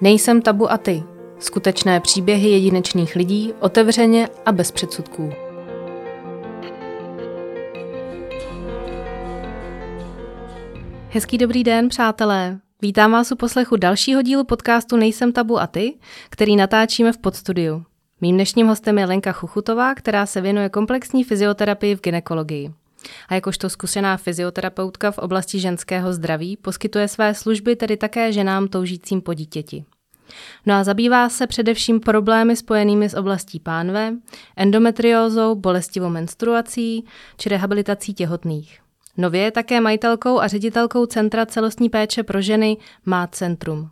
Nejsem tabu a ty. Skutečné příběhy jedinečných lidí, otevřeně a bez předsudků. Hezký dobrý den, přátelé. Vítám vás u poslechu dalšího dílu podcastu Nejsem tabu a ty, který natáčíme v podstudiu. Mým dnešním hostem je Lenka Chuchutová, která se věnuje komplexní fyzioterapii v ginekologii. A jakožto zkušená fyzioterapeutka v oblasti ženského zdraví poskytuje své služby tedy také ženám toužícím po dítěti. No a zabývá se především problémy spojenými s oblastí pánve, endometriózou, bolestivou menstruací či rehabilitací těhotných. Nově je také majitelkou a ředitelkou Centra celostní péče pro ženy Má centrum.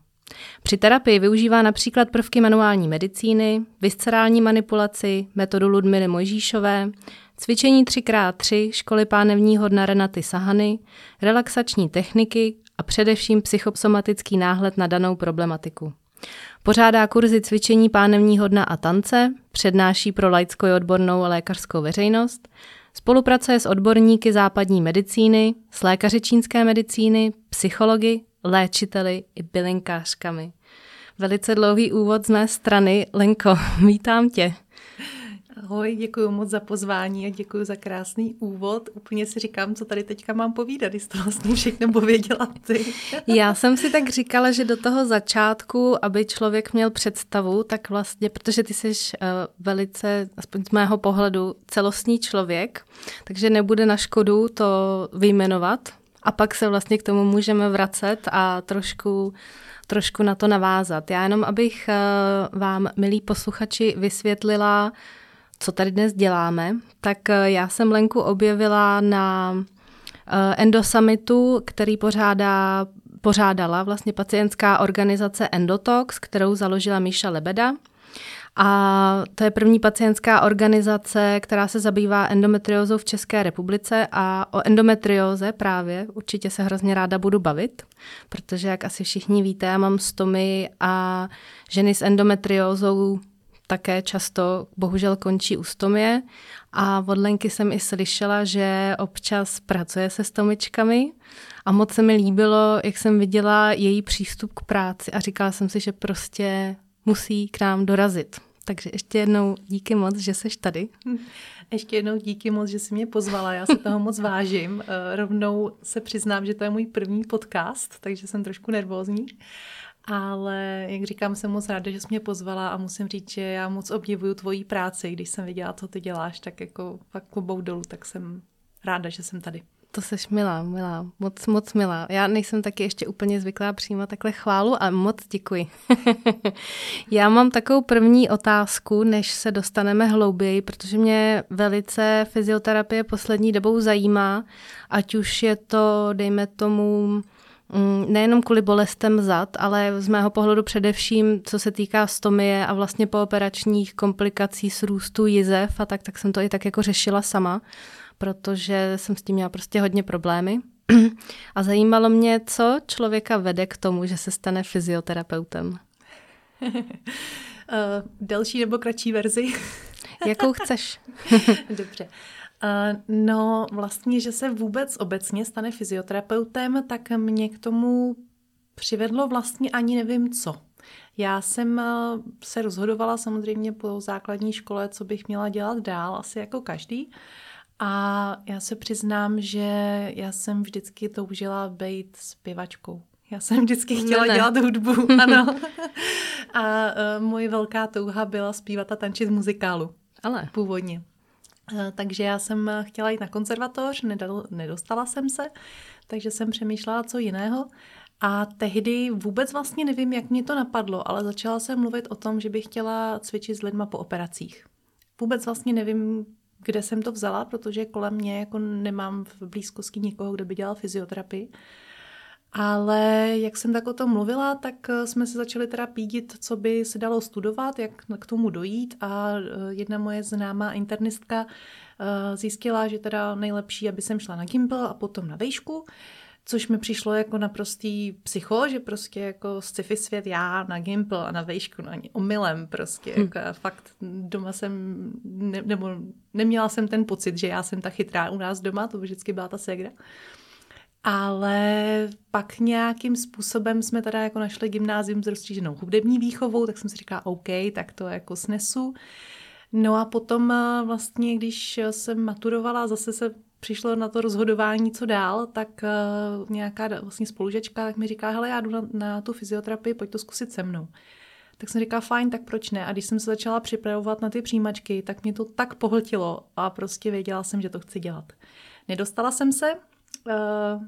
Při terapii využívá například prvky manuální medicíny, viscerální manipulaci, metodu Ludmily Mojžíšové, cvičení 3x3 školy pánevního dna Renaty Sahany, relaxační techniky a především psychosomatický náhled na danou problematiku. Pořádá kurzy cvičení pánevního dna a tance, přednáší pro laickou odbornou a lékařskou veřejnost, spolupracuje s odborníky západní medicíny, s lékaři čínské medicíny, psychologi, léčiteli i bylinkářkami. Velice dlouhý úvod z mé strany. Lenko, vítám tě. Ahoj, děkuji moc za pozvání a děkuji za krásný úvod. Úplně si říkám, co tady teďka mám povídat, když to vlastně všechno pověděla ty. Já jsem si tak říkala, že do toho začátku, aby člověk měl představu, tak vlastně, protože ty jsi uh, velice, aspoň z mého pohledu, celostní člověk, takže nebude na škodu to vyjmenovat. A pak se vlastně k tomu můžeme vracet a trošku trošku na to navázat. Já jenom, abych uh, vám, milí posluchači, vysvětlila, co tady dnes děláme, tak eh, já jsem Lenku objevila na eh, Endosummitu, který pořádá, pořádala vlastně pacientská organizace Endotox, kterou založila Míša Lebeda. A to je první pacientská organizace, která se zabývá endometriózou v České republice a o endometrióze právě určitě se hrozně ráda budu bavit, protože jak asi všichni víte, já mám stomy a ženy s endometriózou také často bohužel končí u stomie a od Lenky jsem i slyšela, že občas pracuje se stomičkami a moc se mi líbilo, jak jsem viděla její přístup k práci a říkala jsem si, že prostě musí k nám dorazit. Takže ještě jednou díky moc, že jsi tady. Ještě jednou díky moc, že jsi mě pozvala, já se toho moc vážím. Eh, rovnou se přiznám, že to je můj první podcast, takže jsem trošku nervózní. Ale jak říkám, jsem moc ráda, že jsi mě pozvala a musím říct, že já moc obdivuju tvoji práci. Když jsem viděla, co ty děláš, tak jako fakt klobou dolů, tak jsem ráda, že jsem tady. To seš milá, milá, moc, moc milá. Já nejsem taky ještě úplně zvyklá přijímat takhle chválu a moc děkuji. Já mám takovou první otázku, než se dostaneme hlouběji, protože mě velice fyzioterapie poslední dobou zajímá, ať už je to, dejme tomu, nejenom kvůli bolestem zad, ale z mého pohledu především, co se týká stomie a vlastně pooperačních komplikací s růstu jizev a tak, tak jsem to i tak jako řešila sama, protože jsem s tím měla prostě hodně problémy. A zajímalo mě, co člověka vede k tomu, že se stane fyzioterapeutem. uh, delší nebo kratší verzi? Jakou chceš. Dobře. Uh, no vlastně, že se vůbec obecně stane fyzioterapeutem, tak mě k tomu přivedlo vlastně ani nevím co. Já jsem eh, se rozhodovala samozřejmě po základní škole, co bych měla dělat dál, asi jako každý. A já se přiznám, že já jsem vždycky toužila být zpěvačkou. Já jsem vždycky chtěla ne, ne. dělat hudbu, ano. a uh, moje velká touha byla zpívat a tančit muzikálu. Ale. Původně. Eh, takže já jsem chtěla jít na konzervatoř, nedostala jsem se, takže jsem přemýšlela co jiného. A tehdy vůbec vlastně nevím, jak mě to napadlo, ale začala jsem mluvit o tom, že bych chtěla cvičit s lidma po operacích. Vůbec vlastně nevím, kde jsem to vzala, protože kolem mě jako nemám v blízkosti nikoho, kdo by dělal fyzioterapii. Ale jak jsem tak o tom mluvila, tak eh, jsme se začali teda pídit, co by se dalo studovat, jak k tomu dojít a eh, jedna moje známá internistka eh, zjistila, že teda nejlepší, aby jsem šla na Gimbal a potom na vejšku, což mi přišlo jako naprostý psycho, že prostě jako sci-fi svět já na Gimbal a na vejšku, no ani omylem prostě, hm. jako fakt doma jsem, ne, nebo neměla jsem ten pocit, že já jsem ta chytrá u nás doma, to vždycky byla ta segra. Ale pak nějakým způsobem jsme teda jako našli gymnázium s rozstříženou hudební výchovou, tak jsem si říkala, OK, tak to jako snesu. No a potom eh, vlastně, když jsem maturovala, zase se přišlo na to rozhodování, co dál, tak uh, nějaká vlastně spolužečka tak mi říká, hele, já jdu na, na tu fyzioterapii, pojď to zkusit se mnou. Tak jsem říkala, fajn, tak proč ne? A když jsem se začala připravovat na ty přijímačky, tak mě to tak pohltilo a prostě věděla jsem, že to chci dělat. Nedostala jsem se, uh,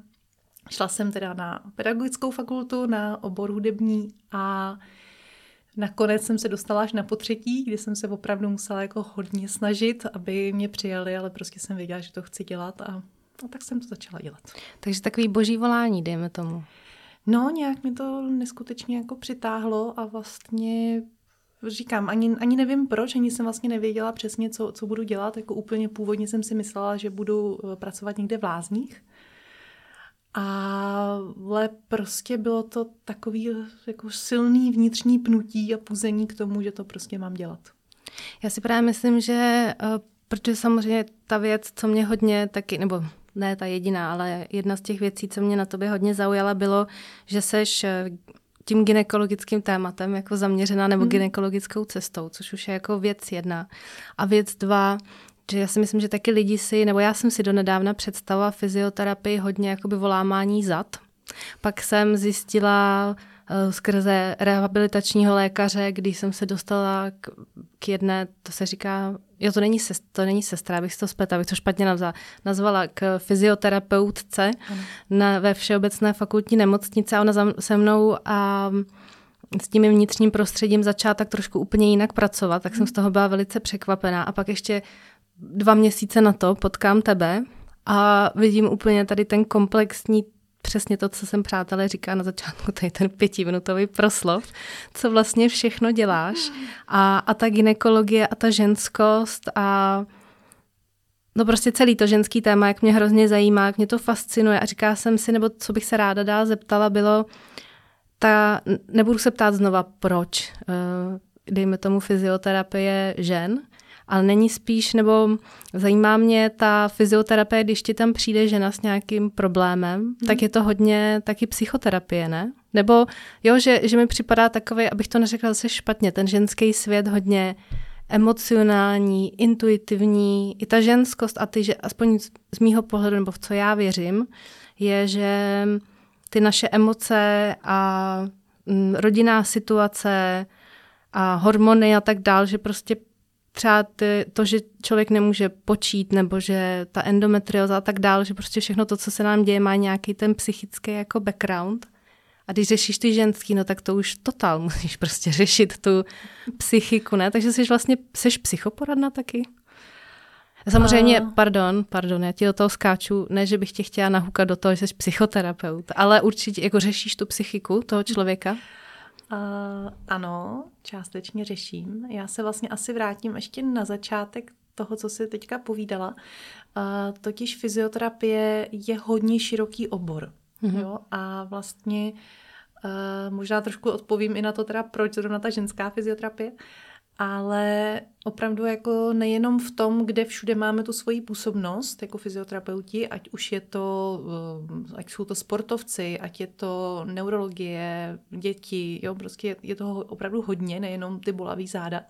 šla jsem teda na pedagogickou fakultu, na obor hudební a Nakonec jsem se dostala až na potřetí, kdy jsem se opravdu musela jako hodně snažit, aby mě přijali, ale prostě jsem věděla, že to chci dělat a, a tak jsem to začala dělat. Takže takový boží volání, dejme tomu. No, nějak mi to neskutečně jako přitáhlo a vlastně říkám, ani, ani nevím proč, ani jsem vlastně nevěděla přesně, co, co budu dělat. Jako úplně původně jsem si myslela, že budu eh, pracovat někde v Lázních, ale prostě bylo to takový jako silný vnitřní pnutí a puzení k tomu, že to prostě mám dělat. Já si právě myslím, že eh, protože samozřejmě ta věc, co mě hodně taky, nebo ne ta jediná, ale jedna z těch věcí, co mě na tobě hodně zaujala, bylo, že seš eh, tím ginekologickým tématem jako zaměřená nebo mm. ginekologickou cestou, což už je jako věc jedna. A věc dva, že já si myslím, že taky lidi si, nebo já jsem si donedávna představila fyzioterapii hodně jakoby volámání zad. Pak jsem zjistila uh, skrze rehabilitačního lékaře, když jsem se dostala k, k jedné, to se říká, jo, to není, sest, to není sestra, abych si to spletla, abych to špatně nazvala, nazvala k fyzioterapeutce na, ve Všeobecné fakultní nemocnice a ona za, se mnou a s tím vnitřním prostředím začala tak trošku úplně jinak pracovat, tak jsem z toho byla velice překvapená. A pak ještě dva měsíce na to potkám tebe a vidím úplně tady ten komplexní přesně to, co jsem přátelé říká na začátku, tady ten pětiminutový proslov, co vlastně všechno děláš a, a ta ginekologie a ta ženskost a no prostě celý to ženský téma, jak mě hrozně zajímá, jak mě to fascinuje a říká jsem si, nebo co bych se ráda dál zeptala, bylo ta, nebudu se ptát znova, proč, eh, dejme tomu fyzioterapie žen, ale není spíš, nebo zajímá mě ta fyzioterapie, když ti tam přijde žena s nějakým problémem, hmm. tak je to hodně taky psychoterapie, ne? Nebo jo, že, že mi připadá takový, abych to neřekla zase špatně, ten ženský svět hodně emocionální, intuitivní, i ta ženskost a ty, že aspoň z, z mýho pohledu, nebo v co já věřím, je, že ty naše emoce a mm, rodinná situace a hormony a tak dál, že prostě třeba ty, to, že člověk nemůže počít, nebo že ta endometrioza a tak dále, že prostě všechno to, co se nám děje, má nějaký ten psychický jako background. A když řešíš ty ženský, no tak to už totál musíš prostě řešit tu psychiku, ne? Takže jsi vlastně, jsi psychoporadna taky? Samozřejmě, a... pardon, pardon, já ti do toho skáču, ne, že bych tě chtěla nahukat do toho, že jsi psychoterapeut, ale určitě jako řešíš tu psychiku toho člověka? Uh, ano, částečně řeším. Já se vlastně asi vrátím ještě na začátek toho, co jsi teďka povídala. Uh, totiž fyzioterapie je hodně široký obor. Mm-hmm. Jo? A vlastně uh, možná trošku odpovím i na to teda, proč zrovna ta ženská fyzioterapie. Uh, ale opravdu jako nejenom v tom, kde všude máme tu svoji působnost jako fyzioterapeuti, ať už je to, eh, ať jsou to sportovci, ať je to neurologie, děti, jo, prostě je toho opravdu hodně, nejenom ty bolaví záda.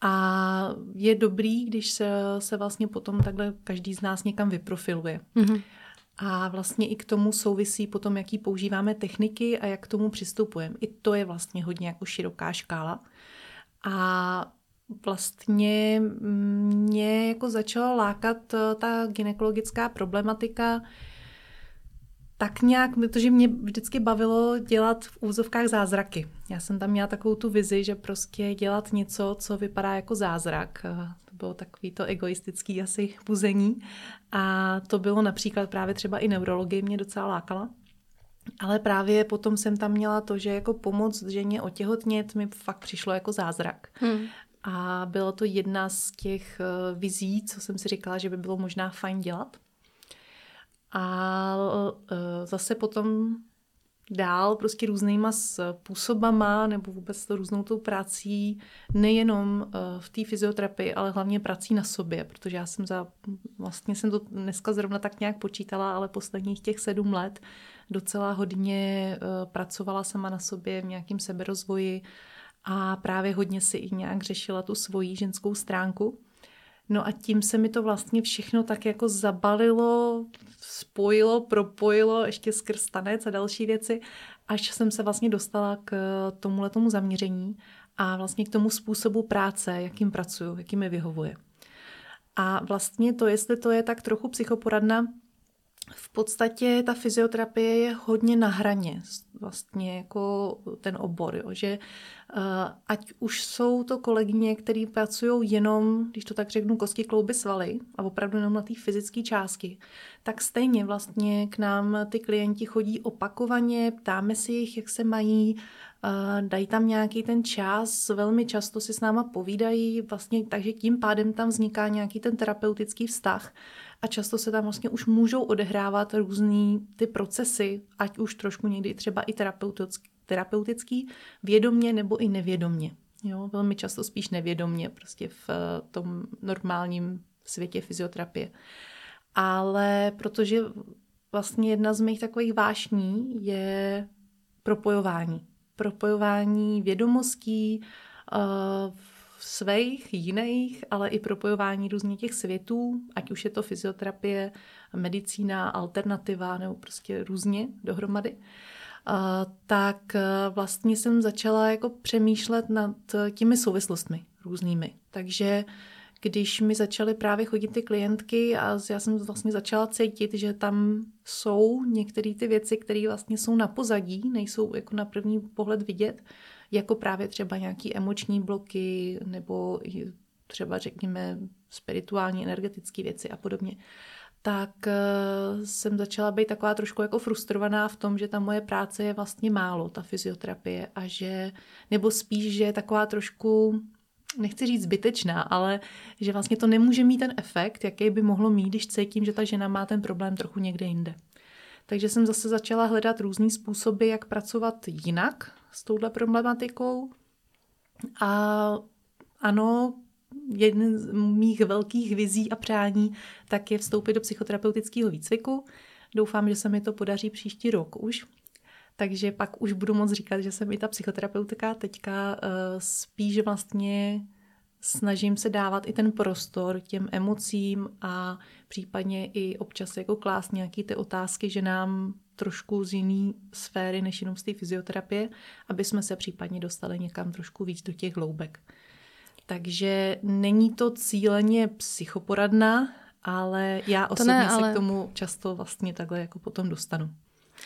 A je dobrý, když se, se vlastně potom takhle každý z nás někam vyprofiluje. Mm-hmm. A vlastně i k tomu souvisí potom, jaký používáme techniky a jak k tomu přistupujeme. I to je vlastně hodně jako široká škála. A vlastně mě jako začala lákat eh, ta ginekologická problematika tak nějak, protože mě vždycky bavilo dělat v úzovkách zázraky. Já jsem tam měla takovou tu vizi, že prostě dělat něco, co vypadá jako zázrak. Eh, to bylo takový to egoistický asi puzení. A to bylo například právě třeba i neurologie mě docela lákala. Ale právě potom jsem tam měla to, že jako pomoc ženě otěhotnět mi fakt přišlo jako zázrak. Hmm. A byla to jedna z těch uh, vizí, co jsem si říkala, že by bylo možná fajn dělat. A uh, zase potom dál prostě různýma způsobama nebo vůbec to různou tou prací, nejenom eh, v té fyzioterapii, ale hlavně prací na sobě, protože já jsem za, vlastně jsem to dneska zrovna tak nějak počítala, ale posledních těch sedm let docela hodně eh, pracovala sama na sobě v nějakém seberozvoji a právě hodně si i nějak řešila tu svoji ženskou stránku. No a tím se mi to vlastně všechno tak jako zabalilo, spojilo, propojilo ještě skrz tanec a další věci, až jsem se vlastně dostala k tomuhle tomu zaměření a vlastně k tomu způsobu práce, jakým pracuju, jakým mi vyhovuje. A vlastně to, jestli to je tak trochu psychoporadna, v podstatě ta fyzioterapie je hodně na hraně, vlastně jako ten obor, jo, že uh, ať už jsou to kolegyně, které pracují jenom, když to tak řeknu, kosti, klouby, svaly a opravdu jenom na té fyzické části, tak stejně vlastně k nám ty klienti chodí opakovaně, ptáme si jich, jak se mají, uh, dají tam nějaký ten čas, velmi často si s náma povídají, vlastně, takže tím pádem tam vzniká nějaký ten terapeutický vztah, a často se tam vlastně už můžou odehrávat různý ty procesy, ať už trošku někdy třeba i terapeutický, terapeutický vědomně nebo i nevědomně. Jo, velmi často spíš nevědomně, prostě v eh, tom normálním světě fyzioterapie. Ale protože vlastně jedna z mých takových vášní je propojování. Propojování vědomostí, uh, svých, jiných, ale i propojování různých těch světů, ať už je to fyzioterapie, medicína, alternativa nebo prostě různě dohromady, tak vlastně jsem začala jako přemýšlet nad těmi souvislostmi různými. Takže když mi začaly právě chodit ty klientky a já jsem vlastně začala cítit, že tam jsou některé ty věci, které vlastně jsou na pozadí, nejsou jako na první pohled vidět, jako právě třeba nějaký emoční bloky nebo třeba řekněme spirituální, energetické věci a podobně, tak eh, jsem začala být taková trošku jako frustrovaná v tom, že ta moje práce je vlastně málo, ta fyzioterapie a že, nebo spíš, že je taková trošku, nechci říct zbytečná, ale že vlastně to nemůže mít ten efekt, jaký by mohlo mít, když cítím, že ta žena má ten problém trochu někde jinde. Takže jsem zase začala hledat různý způsoby, jak pracovat jinak s touhle problematikou. A ano, jeden z mých velkých vizí a přání tak je vstoupit do psychoterapeutického výcviku. Doufám, že se mi to podaří příští rok už. Takže pak už budu moc říkat, že jsem i ta psychoterapeutika. Teďka uh, spíš vlastně snažím se dávat i ten prostor těm emocím a případně i občas jako klást nějaké ty otázky, že nám trošku z jiné sféry než jenom z té fyzioterapie, aby jsme se případně dostali někam trošku víc do těch hloubek. Takže není to cíleně psychoporadna, ale já osobně ne, ale... se k tomu často vlastně takhle jako potom dostanu.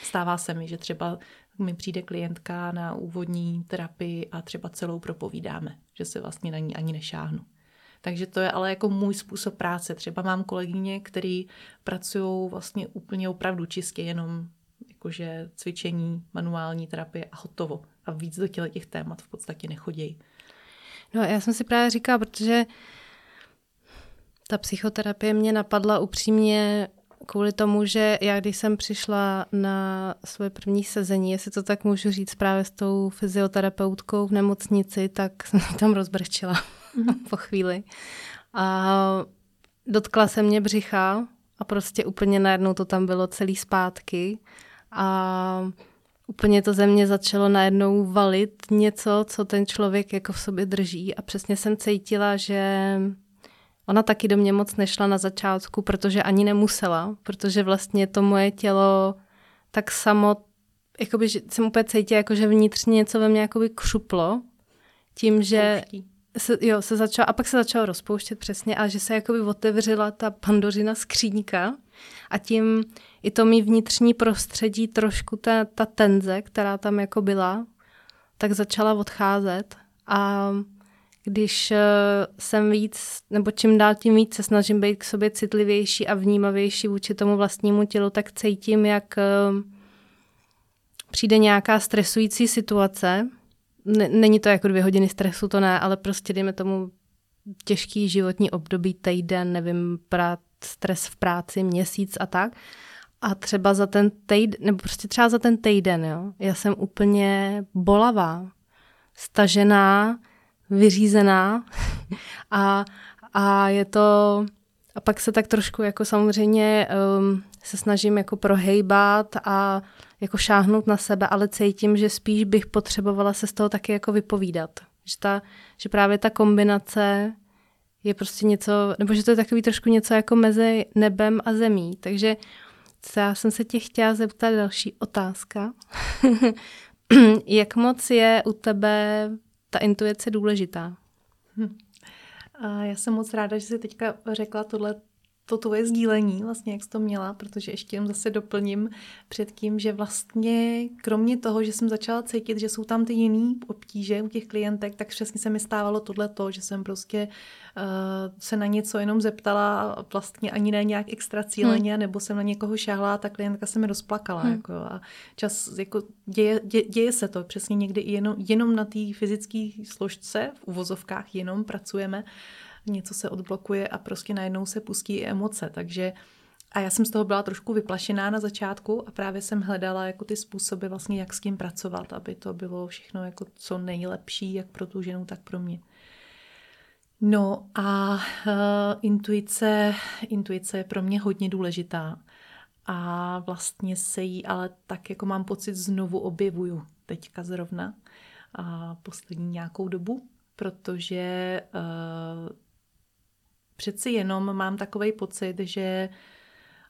Stává se mi, že třeba mi přijde klientka na úvodní terapii a třeba celou propovídáme, že se vlastně na ní ani nešáhnu. Takže to je ale jako můj způsob práce. Třeba mám kolegyně, který pracují vlastně úplně opravdu čistě, jenom jakože cvičení, manuální terapie a hotovo. A víc do těle těch témat v podstatě nechodí. No já jsem si právě říkala, protože ta psychoterapie mě napadla upřímně kvůli tomu, že já když jsem přišla na svoje první sezení, jestli to tak můžu říct právě s tou fyzioterapeutkou v nemocnici, tak jsem tam rozbrčila mm-hmm. po chvíli. A dotkla se mě břicha a prostě úplně najednou to tam bylo celý zpátky a úplně to ze mě začalo najednou valit něco, co ten člověk jako v sobě drží a přesně jsem cítila, že Ona taky do mě moc nešla na začátku, protože ani nemusela, protože vlastně to moje tělo tak samo, jakoby, že jsem úplně cítila, jako, že vnitřně něco ve mně jakoby křuplo, tím, že se, jo, se začalo, a pak se začalo rozpouštět přesně, a že se jakoby otevřela ta pandořina skříňka a tím i to mý vnitřní prostředí, trošku ta, ta tenze, která tam jako byla, tak začala odcházet a když eh, jsem víc, nebo čím dál tím víc se snažím být k sobě citlivější a vnímavější vůči tomu vlastnímu tělu, tak cítím, jak eh, přijde nějaká stresující situace. Není to jako dvě hodiny stresu, to ne, ale prostě dejme tomu těžký životní období, týden, nevím, prát, stres v práci, měsíc a tak. a třeba za ten týden, nebo prostě třeba za ten týden, jo, já jsem úplně bolavá, stažená, vyřízená a, a je to, a pak se tak trošku jako samozřejmě um, se snažím jako prohejbat a jako šáhnout na sebe, ale cítím, že spíš bych potřebovala se z toho taky jako vypovídat. Že, ta, že právě ta kombinace je prostě něco, nebo že to je takový trošku něco jako mezi nebem a zemí. Takže já jsem se tě chtěla zeptat další otázka. Jak moc je u tebe ta intuice důležitá? Hm. Já jsem moc ráda, že jsi teďka řekla tohle to tvoje sdílení, vlastně jak jsi to měla, protože ještě jen zase doplním před tím, že vlastně kromě toho, že jsem začala cítit, že jsou tam ty jiný obtíže u těch klientek, tak přesně se mi stávalo tohle to, že jsem prostě uh, se na něco jenom zeptala vlastně ani ne nějak extra cíleně, hmm. nebo jsem na někoho šáhla a ta klientka se mi rozplakala. Hmm. Jako, a čas, jako děje, dě, děje se to přesně někdy jenom, jenom na té fyzické složce, v uvozovkách jenom pracujeme, něco se odblokuje a prostě najednou se pustí i emoce. Takže a já jsem z toho byla trošku vyplašená na začátku a právě jsem hledala jako ty způsoby vlastně, jak s tím pracovat, aby to bylo všechno jako co nejlepší, jak pro tu ženu, tak pro mě. No a uh, intuice, intuice je pro mě hodně důležitá a vlastně se jí ale tak jako mám pocit znovu objevuju teďka zrovna a poslední nějakou dobu, protože uh, přeci jenom mám takový pocit, že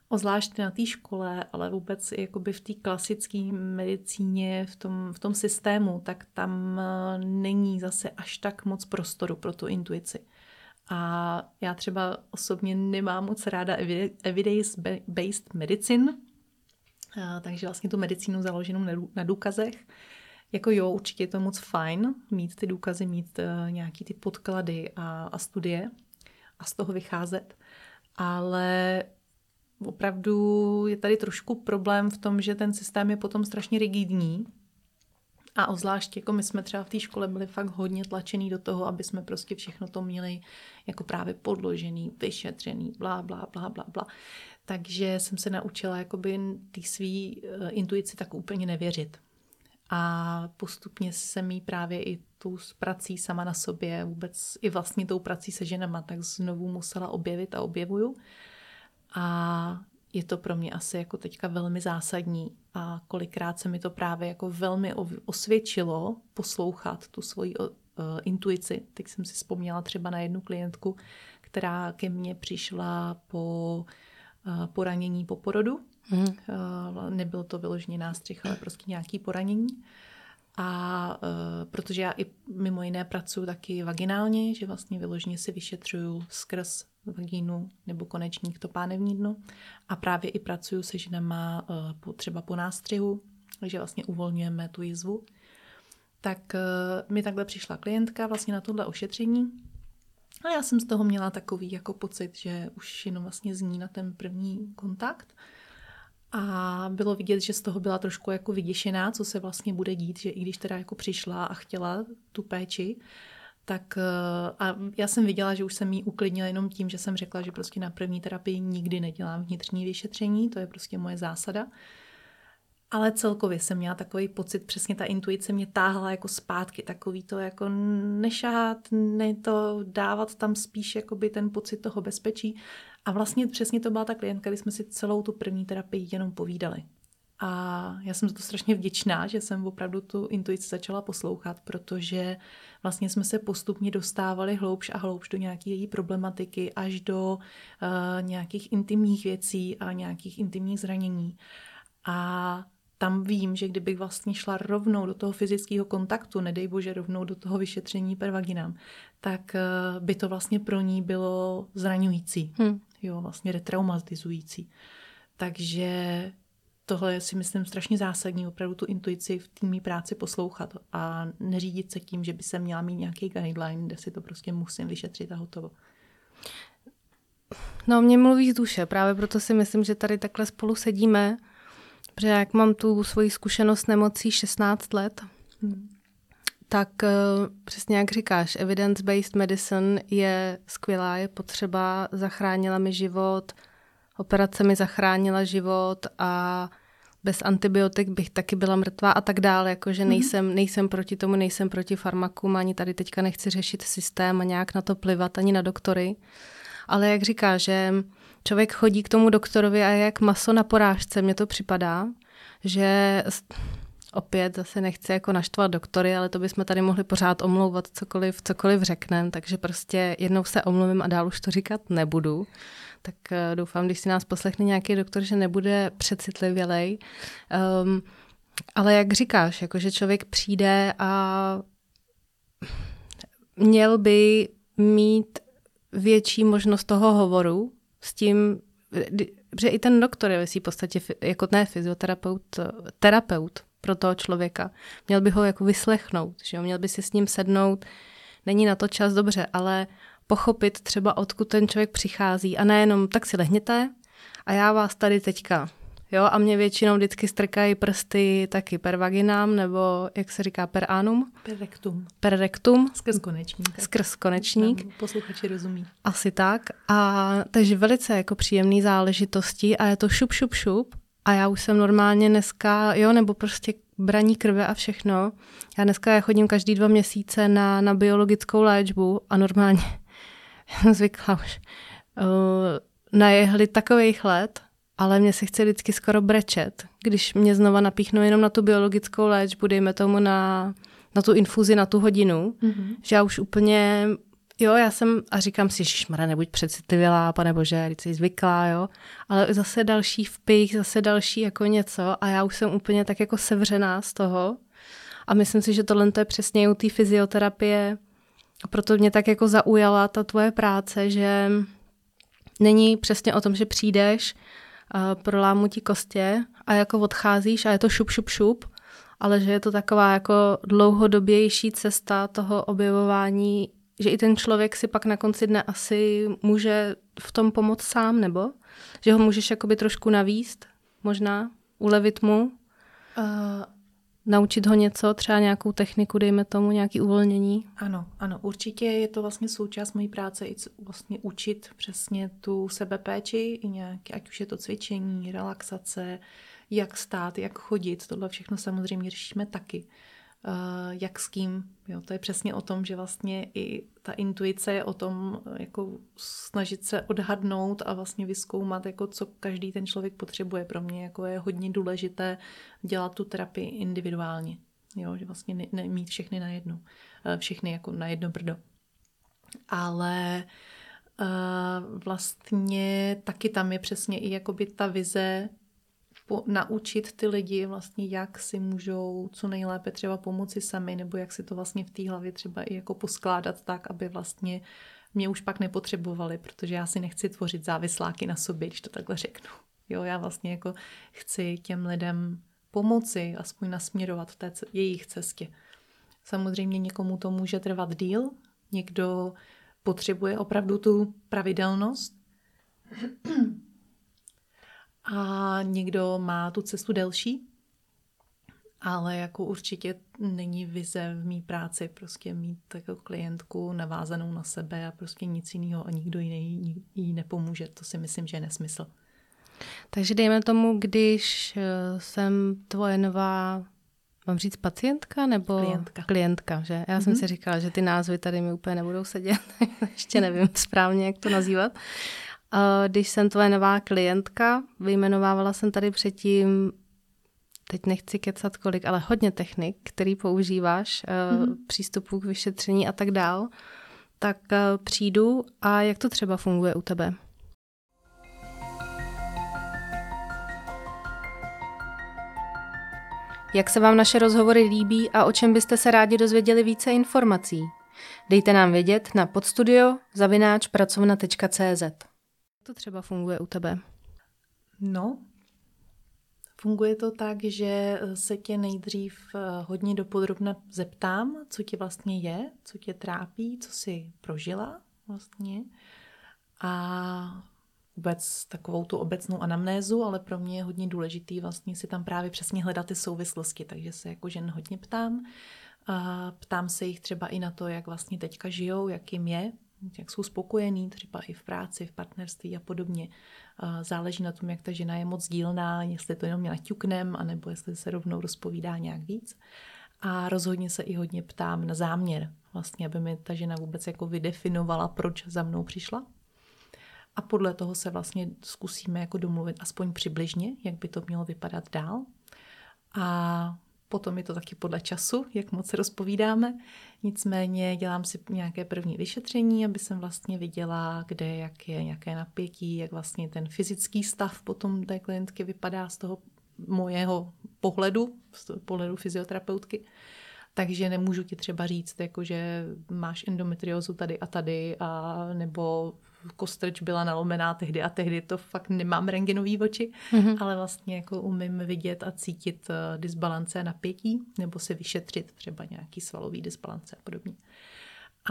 ozvlášť na té škole, ale vůbec jakoby v té klasické medicíně, v tom, v tom systému, tak tam eh, není zase až tak moc prostoru pro tu intuici. A já třeba osobně nemám moc ráda evidence-based medicine, takže vlastně tu medicínu založenou na důkazech. Jako jo, určitě je to moc fajn mít ty důkazy, mít uh, nějaký ty podklady a, a studie, a z toho vycházet. Ale opravdu je tady trošku problém v tom, že ten systém je potom strašně rigidní. A ozvlášť, jako my jsme třeba v té škole byli fakt hodně tlačený do toho, aby jsme prostě všechno to měli jako právě podložený, vyšetřený, blá, blá, blá, blá, blá. Takže jsem se naučila jakoby ty svý uh, intuici tak úplně nevěřit. A postupně se mi právě i tou prací sama na sobě, vůbec i vlastně tou prací se ženama, tak znovu musela objevit a objevuju. A je to pro mě asi jako teďka velmi zásadní a kolikrát se mi to právě jako velmi osvědčilo poslouchat tu svoji uh, intuici. Teď jsem si vzpomněla třeba na jednu klientku, která ke mně přišla po uh, poranění po porodu. Mm. Uh, nebyl to vyložený nástřih, ale prostě nějaký poranění. A uh, protože já i mimo jiné pracuji taky vaginálně, že vlastně vyloženě si vyšetřuju skrz vagínu nebo konečník to pánevní dno a právě i pracuju se ženama po, třeba po nástřihu, takže vlastně uvolňujeme tu jizvu. Tak uh, mi takhle přišla klientka vlastně na tohle ošetření a já jsem z toho měla takový jako pocit, že už jenom vlastně zní na ten první kontakt – a bylo vidět, že z toho byla trošku jako vyděšená, co se vlastně bude dít, že i když teda jako přišla a chtěla tu péči, tak eh, a já jsem viděla, že už jsem jí uklidnila jenom tím, že jsem řekla, že prostě na první terapii nikdy nedělám vnitřní vyšetření, to je prostě moje zásada. Ale celkově jsem měla takový pocit, přesně ta intuice mě táhla jako zpátky, takový to jako nešát, ne to dávat tam spíš jakoby ten pocit toho bezpečí. A vlastně přesně to byla ta klientka, kdy jsme si celou tu první terapii jenom povídali. A já jsem za to strašně vděčná, že jsem opravdu tu intuici začala poslouchat, protože vlastně jsme se postupně dostávali hloubš a hloubš do nějaké její problematiky, až do uh, nějakých intimních věcí a nějakých intimních zranění. A tam vím, že kdybych vlastně šla rovnou do toho fyzického kontaktu, nedej bože rovnou do toho vyšetření per vaginám, tak eh, by to vlastně pro ní bylo zraňující, hmm. Jo, vlastně retraumatizující. Takže tohle je si myslím strašně zásadní, opravdu tu intuici v týmí práci poslouchat a neřídit se tím, že by se měla mít nějaký guideline, kde si to prostě musím vyšetřit a hotovo. No, mě mluví z duše, právě proto si myslím, že tady takhle spolu sedíme Protože jak mám tu svoji zkušenost nemocí 16 let, hmm. Tak uh, přesně jak říkáš, evidence-based medicine je skvělá, je potřeba, zachránila mi život operace mi zachránila život a bez antibiotik bych taky byla mrtvá a tak dále, jakože mhm. nejsem, nejsem proti tomu, nejsem proti farmakům, ani tady teďka nechci řešit systém a nějak na to plivat, ani na doktory. Ale jak říká, že člověk chodí k tomu doktorovi a jak maso na porážce, mně to připadá, že opět zase nechci jako naštvat doktory, ale to bychom tady mohli pořád omlouvat cokoliv, cokoliv řekneme, takže prostě jednou se omluvím a dál už to říkat nebudu. Tak uh, doufám, když si nás poslechne nějaký doktor, že nebude přecitlivělej. Um, ale jak říkáš, jako že člověk přijde a měl by mít větší možnost toho hovoru s tím, že i ten doktor je v podstatě jako ne fyzioterapeut, terapeut pro toho člověka. Měl by ho jako vyslechnout, že jo? měl by si s ním sednout. Není na to čas dobře, ale pochopit třeba, odkud ten člověk přichází a nejenom tak si lehněte a já vás tady teďka Jo, a mě většinou vždycky strkají prsty taky per vaginám, nebo jak se říká, per anum? Per rectum. Per rectum. Skrz konečník. Skrz konečník. Tam posluchači rozumí. Asi tak. A takže velice jako příjemný záležitosti a je to šup, šup, šup. A já už jsem normálně dneska, jo, nebo prostě braní krve a všechno. Já dneska já chodím každý dva měsíce na, na biologickou léčbu a normálně zvykla už uh, na jehli takových let, ale mě se chce vždycky skoro brečet, když mě znova napíchnou jenom na tu biologickou léčbu, dejme tomu na, na tu infuzi, na tu hodinu, mm-hmm. že já už úplně, jo, já jsem, a říkám si, šmara, nebuď přecitlivělá, pane bože, když jsi zvyklá, jo, ale zase další vpich, zase další jako něco a já už jsem úplně tak jako sevřená z toho. A myslím si, že tohle je přesně u té fyzioterapie, proto mě tak jako zaujala ta tvoje práce, že není přesně o tom, že přijdeš, prolámu ti kostě a jako odcházíš a je to šup, šup, šup, ale že je to taková jako dlouhodobější cesta toho objevování, že i ten člověk si pak na konci dne asi může v tom pomoct sám, nebo? Že ho můžeš jakoby trošku navíst, možná, ulevit mu? Uh, naučit ho něco, třeba nějakou techniku, dejme tomu, nějaký uvolnění? Ano, ano, určitě je to vlastně součást mojí práce i vlastně učit přesně tu sebepéči, i nějaký, ať už je to cvičení, relaxace, jak stát, jak chodit, tohle všechno samozřejmě řešíme taky. Uh, jak s kým. Jo, to je přesně o tom, že vlastně i ta intuice je o tom jako snažit se odhadnout a vlastně vyskoumat, jako co každý ten člověk potřebuje. Pro mě jako je hodně důležité dělat tu terapii individuálně. Jo, že vlastně ne, ne, mít všechny na jednu. Uh, všechny jako na jedno brdo. Ale uh, vlastně taky tam je přesně i jakoby ta vize po, naučit ty lidi vlastně, jak si můžou co nejlépe třeba pomoci sami, nebo jak si to vlastně v té hlavě třeba i jako poskládat tak, aby vlastně mě už pak nepotřebovali, protože já si nechci tvořit závisláky na sobě, když to takhle řeknu. Jo, já vlastně jako chci těm lidem pomoci, aspoň nasměrovat v té jejich cestě. Samozřejmě někomu to může trvat díl, někdo potřebuje opravdu tu pravidelnost, a někdo má tu cestu delší, ale jako určitě není vize v mý práci prostě mít jako klientku navázanou na sebe a prostě nic jiného a nikdo jiný jí nepomůže. To si myslím, že je nesmysl. Takže dejme tomu, když eh, jsem tvoje nová, mám říct pacientka nebo klientka, klientka že? Já mm-hmm. jsem mhm. si říkala, že ty názvy tady mi úplně nebudou sedět, ještě nevím správně, jak to nazývat. Když jsem tvoje nová klientka, vyjmenovávala jsem tady předtím, teď nechci kecat kolik, ale hodně technik, který používáš, mm-hmm. přístupů k vyšetření a tak dál, tak eh, přijdu a jak to třeba funguje u tebe? Jak se vám naše rozhovory líbí a o čem byste se rádi dozvěděli více informací? Dejte nám vědět na podstudio zavináč pracovna.cz to třeba funguje u tebe? No, funguje to tak, že se tě nejdřív eh, hodně dopodrobna zeptám, co ti vlastně je, co tě trápí, co jsi prožila vlastně. A vůbec takovou tu obecnou anamnézu, ale pro mě je hodně důležitý vlastně si tam právě přesně hledat ty souvislosti, takže se jako žen hodně ptám. A ptám se jich třeba i na to, jak vlastně teďka žijou, jak jim je, jak jsou spokojení, třeba i v práci, v partnerství a podobně. Záleží na tom, jak ta žena je moc dílná, jestli to jenom naťuknem, anebo jestli se rovnou rozpovídá nějak víc. A rozhodně se i hodně ptám na záměr, vlastně, aby mi ta žena vůbec jako vydefinovala, proč za mnou přišla. A podle toho se vlastně zkusíme jako domluvit aspoň přibližně, jak by to mělo vypadat dál. A potom je to taky podle času, jak moc se rozpovídáme. Nicméně dělám si nějaké první vyšetření, aby jsem vlastně viděla, kde, jak je nějaké napětí, jak vlastně ten fyzický stav potom té klientky vypadá z toho mojeho pohledu, z toho pohledu fyzioterapeutky. Takže nemůžu ti třeba říct, jako že máš endometriózu tady a tady, a nebo kostrč byla nalomená tehdy a tehdy, to fakt nemám rengenový oči, mm-hmm. ale vlastně jako umím vidět a cítit uh, disbalance a napětí, nebo si vyšetřit třeba nějaký svalový disbalance a podobně.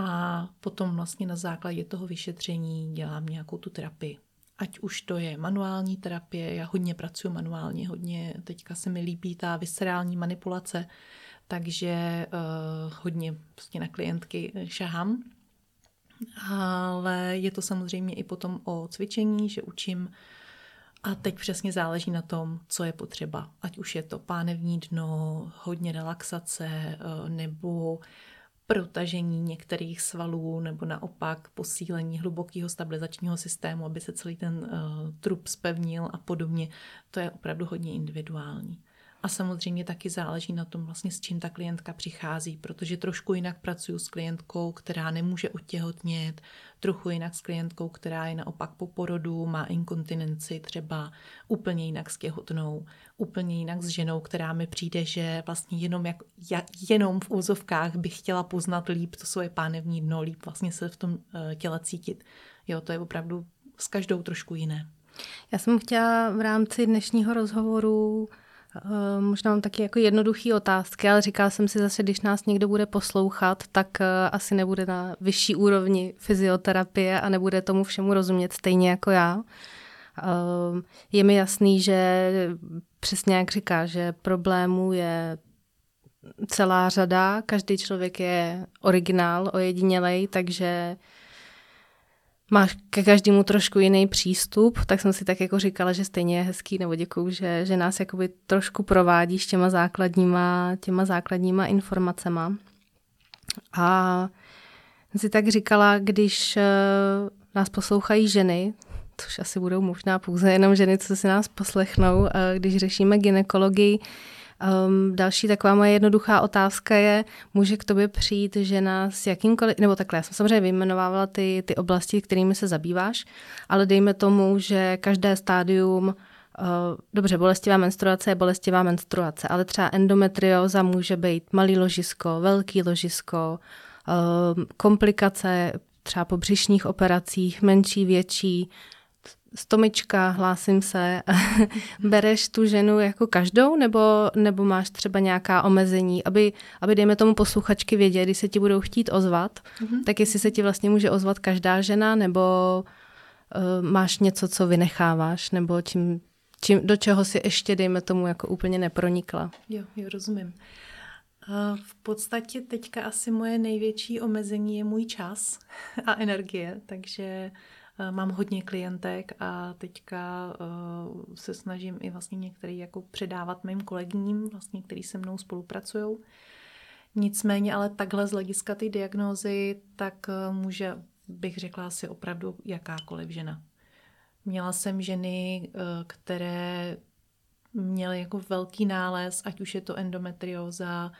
A potom vlastně na základě toho vyšetření dělám nějakou tu terapii. Ať už to je manuální terapie, já hodně pracuji manuálně, hodně teďka se mi líbí ta viscerální manipulace, takže uh, hodně prostě na klientky šahám ale je to samozřejmě i potom o cvičení, že učím a teď přesně záleží na tom, co je potřeba. Ať už je to pánevní dno, hodně relaxace eh, nebo protažení některých svalů nebo naopak posílení hlubokého stabilizačního systému, aby se celý ten uh, trup spevnil a podobně. To je opravdu hodně individuální. A samozřejmě taky záleží na tom, vlastně s čím ta klientka přichází, protože trošku jinak pracuji s klientkou, která nemůže otěhotnět, trochu jinak s klientkou, která je naopak po porodu, má inkontinenci, třeba úplně jinak s těhotnou, úplně jinak s ženou, která mi přijde, že vlastně jenom, jak, jenom v úzovkách bych chtěla poznat líp to svoje pánevní dno, líp vlastně se v tom eh, těle cítit. Jo, to je opravdu s každou trošku jiné. Já jsem chtěla v rámci dnešního rozhovoru možná mám taky jako jednoduché otázky, ale říkala jsem si zase, když nás někdo bude poslouchat, tak eh, asi nebude na vyšší úrovni fyzioterapie a nebude tomu všemu rozumět stejně jako já. Eh, je mi jasný, že přesně jak říká, že problémů je celá řada, každý člověk je originál, ojedinělej, takže máš ke každému trošku jiný přístup, tak jsem si tak jako říkala, že stejně je hezký, nebo děkuju, že, že nás jakoby trošku provádíš těma základníma, těma základníma informacema. A si tak říkala, když uh, nás poslouchají ženy, což asi budou možná pouze jenom ženy, co si nás poslechnou, uh, když řešíme ginekologii, Um, další taková moje jednoduchá otázka je, může k tobě přijít žena s jakýmkoliv, nebo takhle, já jsem samozřejmě vyjmenovávala ty, ty oblasti, kterými se zabýváš, ale dejme tomu, že každé stádium uh, dobře, bolestivá menstruace je bolestivá menstruace, ale třeba endometrioza může být malý ložisko, velký ložisko, uh, komplikace třeba po břišních operacích, menší, větší, stomička, hlásím se, bereš tu ženu jako každou, nebo, nebo máš třeba nějaká omezení, aby, aby dejme tomu posluchačky vědět, když se ti budou chtít ozvat, mm-hmm. tak jestli se ti vlastně může ozvat každá žena, nebo uh, máš něco, co vynecháváš, nebo čím, čím, do čeho si ještě, dejme tomu, jako úplně nepronikla. Jo, jo, rozumím. V podstatě teďka asi moje největší omezení je můj čas a energie, takže Eh, mám hodně klientek a teďka uh, se snažím i vlastně některý jako předávat mým kolegním, vlastně, který se mnou spolupracují. Nicméně ale takhle z hlediska ty diagnózy, tak uh, může, bych řekla asi opravdu jakákoliv žena. Měla jsem ženy, které měly jako velký nález, ať už je to endometrióza,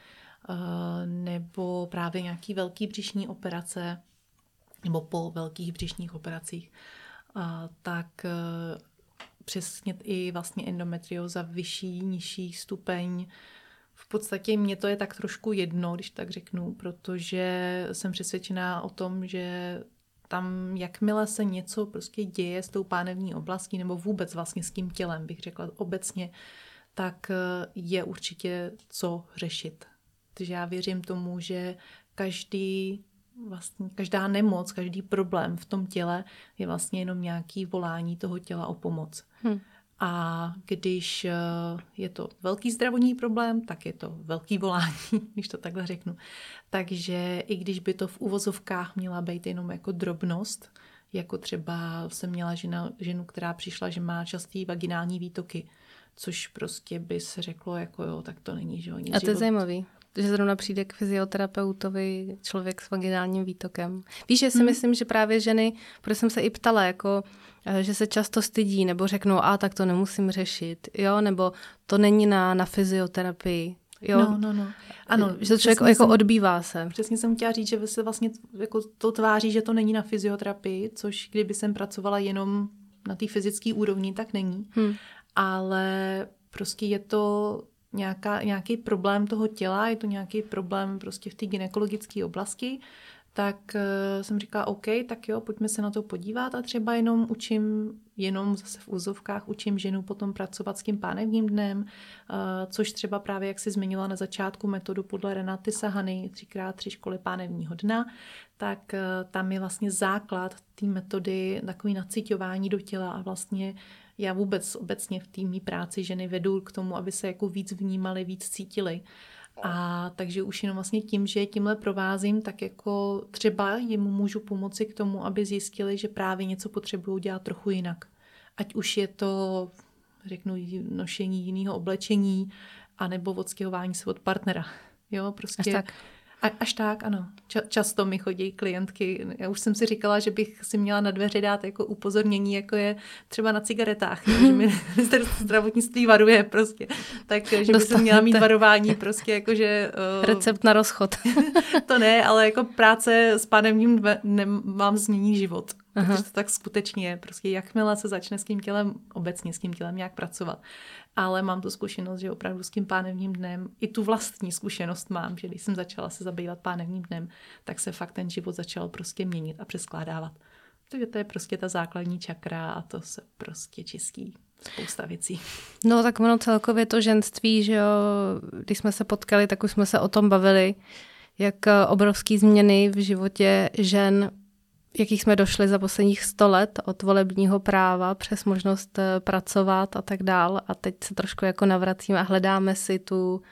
nebo právě nějaký velký břišní operace, nebo po velkých břišních operacích, tak e, přesně i vlastně endometrioza vyšší, nižší stupeň. V podstatě mě to je tak trošku jedno, když tak řeknu, protože jsem přesvědčená o tom, že tam, jakmile se něco prostě děje s tou pánevní oblastí, nebo vůbec vlastně s tím tělem, bych řekla obecně, tak e, je určitě co řešit. Takže já věřím tomu, že každý vlastně každá nemoc, každý problém v tom těle je vlastně jenom nějaký volání toho těla o pomoc. Hmm. A když eh, je to velký zdravotní problém, tak je to velký volání, když to takhle řeknu. Takže i když by to v uvozovkách měla být jenom jako drobnost, jako třeba jsem měla žena, ženu, která přišla, že má častý vaginální výtoky, což prostě by se řeklo jako jo, tak to není, že jo, A to je zajímavý že zrovna přijde k fyzioterapeutovi člověk s vaginálním výtokem. Víš, že si hmm. myslím, že právě ženy, protože jsem se i ptala, jako, eh, že se často stydí, nebo řeknou, a tak to nemusím řešit, jo, nebo to není na, na fyzioterapii, Jo? No, no, no. Ano, že to člověk jako jsem, odbývá se. Přesně jsem chtěla říct, že se vlastně jako to tváří, že to není na fyzioterapii, což kdyby jsem pracovala jenom na té fyzické úrovni, tak není. Hmm. Ale prostě je to nějaká, nějaký problém toho těla, je to nějaký problém prostě v té gynekologické oblasti, tak uh, jsem říkala, OK, tak jo, pojďme se na to podívat a třeba jenom učím, jenom zase v úzovkách učím ženu potom pracovat s tím pánevním dnem, uh, což třeba právě, jak si zmiňovala na začátku metodu podle Renaty Sahany, třikrát tři školy pánevního dna, tak uh, tam je vlastně základ té metody takový nacitování do těla a vlastně já vůbec obecně v týmní práci ženy vedu k tomu, aby se jako víc vnímali, víc cítili. A takže už jenom vlastně tím, že tímhle provázím, tak jako třeba jim můžu pomoci k tomu, aby zjistili, že právě něco potřebují dělat trochu jinak. Ať už je to, řeknu, nošení jiného oblečení, anebo odstěhování se od partnera. Jo, prostě. Až tak. A, až tak, ano. Ča- často mi chodí klientky. Já už jsem si říkala, že bych si měla na dveře dát jako upozornění, jako je třeba na cigaretách, jo, že mi ministerstvo zdravotnictví varuje prostě. Tak, že by se měla mít varování prostě, jako že... Uh, Recept na rozchod. to ne, ale jako práce s pánem ním nemám změní život. Aha. Protože to tak skutečně je. Prostě jakmile se začne s tím tělem, obecně s tím tělem nějak pracovat, ale mám tu zkušenost, že opravdu s tím pánevním dnem, i tu vlastní zkušenost mám, že když jsem začala se zabývat pánevním dnem, tak se fakt ten život začal prostě měnit a přeskládávat. Takže to je prostě ta základní čakra a to se prostě čistí spousta věcí. No tak ono celkově to ženství, že jo, když jsme se potkali, tak už jsme se o tom bavili, jak obrovské změny v životě žen jakých jsme došli za posledních 100 let od volebního práva přes možnost eh, pracovat a tak dál. A teď se trošku jako navracíme a hledáme si tu,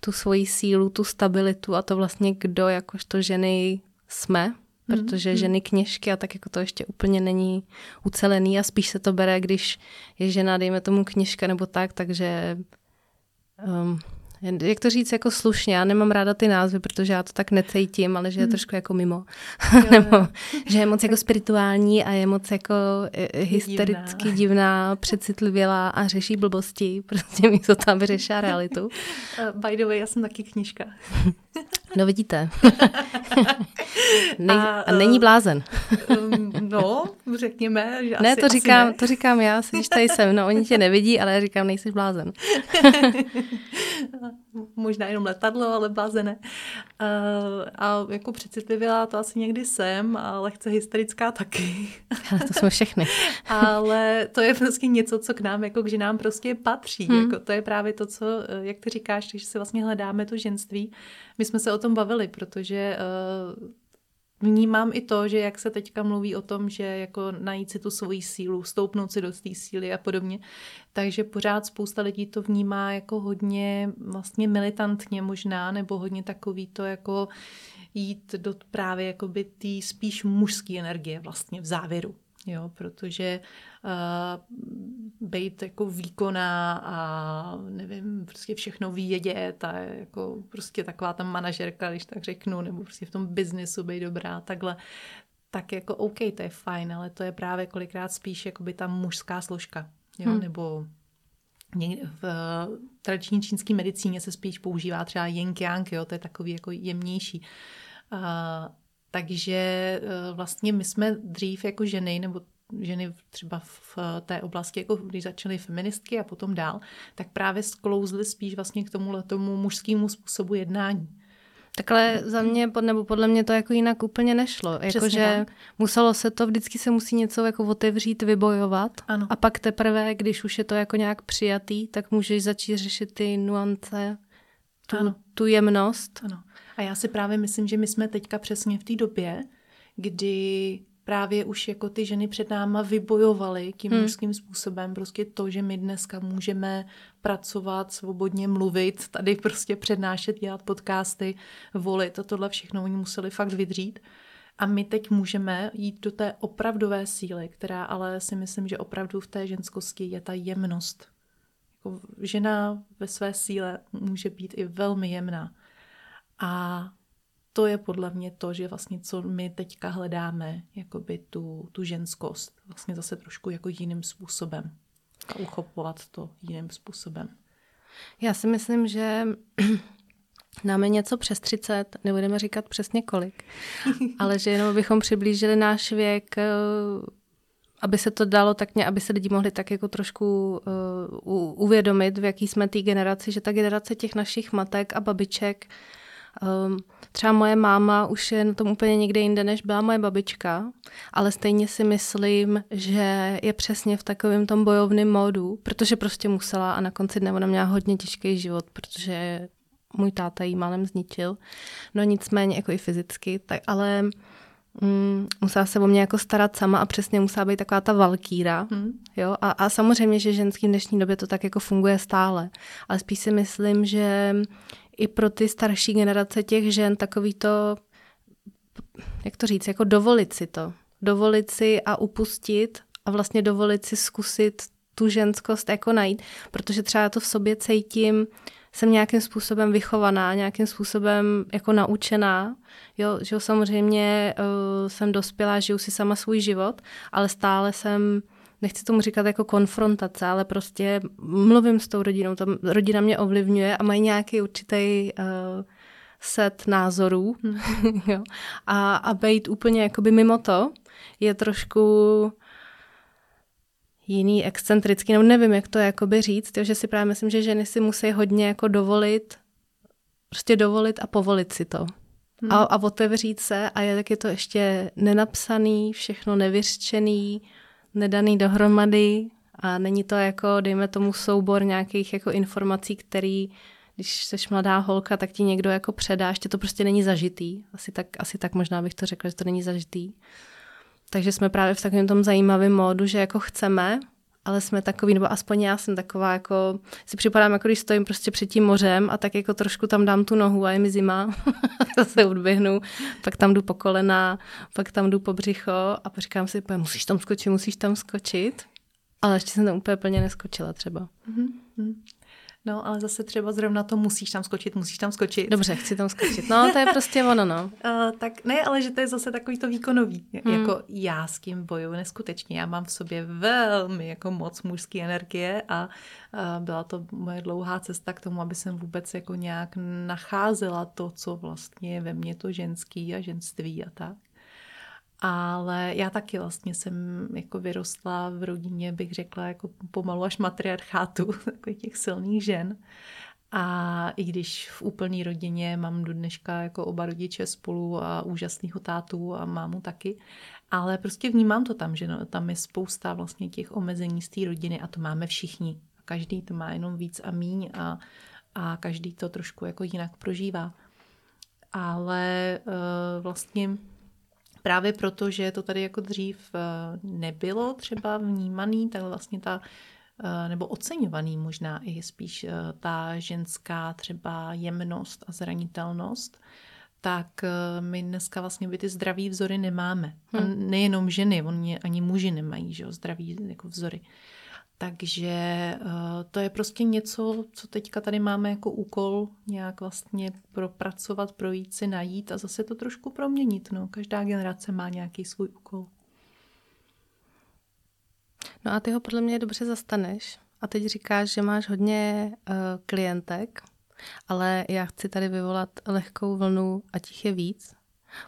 tu svoji sílu, tu stabilitu a to vlastně kdo jakožto ženy jsme, mhm, protože mm. ženy kněžky a tak jako to ještě úplně není ucelený a spíš se to bere, když je žena, dejme tomu kněžka nebo tak, takže um, jak to říct jako slušně, já nemám ráda ty názvy, protože já to tak necítím, ale že je hmm. trošku jako mimo. Nebo že je moc jako spirituální a je moc jako e, e, hystericky divná, divná přecitlivělá a řeší blbosti. Prostě místo to, aby řešila realitu. Uh, by the way, já jsem taky knižka. no vidíte. Nej, a, a není blázen. um, no, řekněme, že Ne, asi, to, říkám, ne. to říkám já, když tady jsem. No, oni tě nevidí, ale já říkám, nejsi blázen možná jenom letadlo, ale báze ne. Uh, a jako přecitlivělá to asi někdy jsem, a lehce hysterická taky. Ale to jsme všechny. ale to je prostě něco, co k nám, jako k ženám prostě patří. Hmm. Jako to je právě to, co, eh, jak ty říkáš, když si vlastně hledáme to ženství. My jsme se o tom bavili, protože uh, vnímám i to, že jak se teďka mluví o tom, že jako najít si tu svoji sílu, stoupnout si do té síly a podobně, takže pořád spousta lidí to vnímá jako hodně vlastně militantně možná, nebo hodně takový to jako jít do právě jakoby té spíš mužské energie vlastně v závěru jo, protože uh, být jako výkonná a nevím, prostě všechno vědět a jako prostě taková ta manažerka, když tak řeknu, nebo prostě v tom biznesu být dobrá, takhle, tak jako OK, to je fajn, ale to je právě kolikrát spíš jakoby ta mužská složka, jo, hmm. nebo někde v uh, tradiční čínské medicíně se spíš používá třeba yin yang, jo, to je takový jako jemnější. Uh, takže eh, vlastně my jsme dřív jako ženy, nebo ženy třeba v té oblasti, jako když začaly feministky a potom dál, tak právě sklouzly spíš vlastně k tomu tomu mužskému způsobu jednání. Takhle za mě, nebo podle mě to jako jinak úplně nešlo. Jakože muselo se to, vždycky se musí něco jako otevřít, vybojovat ano. a pak teprve, když už je to jako nějak přijatý, tak můžeš začít řešit ty nuance, tu, ano. tu jemnost. Ano. A já si právě myslím, že my jsme teďka přesně v té době, kdy právě už jako ty ženy před náma vybojovaly tím hmm. mužským způsobem. Prostě to, že my dneska můžeme pracovat, svobodně mluvit, tady prostě přednášet, dělat podcasty, volit a tohle všechno oni museli fakt vydřít. A my teď můžeme jít do té opravdové síly, která ale si myslím, že opravdu v té ženskosti je ta jemnost. Jako žena ve své síle může být i velmi jemná. A to je podle mě to, že vlastně co my teďka hledáme, jakoby tu, tu ženskost, vlastně zase trošku jako jiným způsobem a uchopovat to jiným způsobem. Já si myslím, že Dáme něco přes 30, nebudeme říkat přesně kolik, ale že jenom bychom přiblížili náš věk, eh, aby se to dalo tak, aby se lidi mohli tak jako trošku uh, uvědomit, v jaký jsme té generaci, že ta generace těch našich matek a babiček, třeba moje máma už je na tom úplně někde jinde, než byla moje babička, ale stejně si myslím, že je přesně v takovém tom bojovném módu, protože prostě musela a na konci dne ona měla hodně těžký život, protože můj táta jí málem zničil. No nicméně jako i fyzicky, tak, ale mm, musela se o mě jako starat sama a přesně musela být taková ta valkýra. Hmm. Jo? A, a samozřejmě, že ženský v dnešní době to tak jako funguje stále. Ale spíš si myslím, že i pro ty starší generace těch žen takový to, jak to říct, jako dovolit si to. Dovolit si a upustit a vlastně dovolit si zkusit tu ženskost jako najít, protože třeba to v sobě cítím, jsem nějakým způsobem vychovaná, nějakým způsobem jako naučená. Jo, že samozřejmě uh, jsem dospělá, žiju si sama svůj život, ale stále jsem nechci tomu říkat jako konfrontace, ale prostě mluvím s tou rodinou, ta rodina mě ovlivňuje a mají nějaký určitý uh, set názorů jo. a, a být úplně jakoby mimo to je trošku jiný excentrický, nebo nevím, jak to jakoby říct, jo, že si právě myslím, že ženy si musí hodně jako dovolit, prostě dovolit a povolit si to. Hmm. A, a otevřít se a je taky to ještě nenapsaný, všechno nevyřčený, nedaný dohromady a není to jako, dejme tomu, soubor nějakých jako informací, který když jsi mladá holka, tak ti někdo jako předá, ještě to prostě není zažitý. Asi tak, asi tak možná bych to řekla, že to není zažitý. Takže jsme právě v takovém tom zajímavém módu, že jako chceme, ale jsme takový, nebo aspoň já jsem taková, jako si připadám, jako když stojím prostě před tím mořem a tak jako trošku tam dám tu nohu a je mi zima, se odběhnu, pak tam jdu po kolena, pak tam jdu po břicho a říkám si, musíš tam skočit, musíš tam skočit. Ale ještě jsem tam úplně plně neskočila třeba. Mm-hmm. No, ale zase třeba zrovna to musíš tam skočit, musíš tam skočit. Dobře, chci tam skočit. No, to je prostě ono, no. Uh, tak ne, ale že to je zase takový to výkonový. Hmm. Jako já s tím bojuju neskutečně. Já mám v sobě velmi jako moc mužské energie a uh, byla to moje dlouhá cesta k tomu, aby jsem vůbec jako nějak nacházela to, co vlastně je ve mně to ženský a ženství a tak. Ale já taky vlastně jsem jako vyrostla v rodině, bych řekla, jako pomalu až matriarchátu, takových těch silných žen. A i když v úplné rodině mám do dneška jako oba rodiče spolu a úžasného tátu a mámu taky, ale prostě vnímám to tam, že no, tam je spousta vlastně těch omezení z té rodiny a to máme všichni. Každý to má jenom víc a míň a, a každý to trošku jako jinak prožívá. Ale uh, vlastně právě proto, že to tady jako dřív eh, nebylo třeba vnímaný, tak vlastně ta eh, nebo oceňovaný možná i spíš eh, ta ženská třeba jemnost a zranitelnost, tak my dneska vlastně by ty zdraví vzory nemáme. Hmm. A nejenom ženy, oni ani muži nemají že, zdraví jako vzory. Takže eh, to je prostě něco, co teďka tady máme jako úkol nějak vlastně propracovat, projít si, najít a zase to trošku proměnit. No. Každá generace má nějaký svůj úkol. No a ty ho podle mě dobře zastaneš. A teď říkáš, že máš hodně uh, klientek, ale já chci tady vyvolat lehkou vlnu, a těch je víc,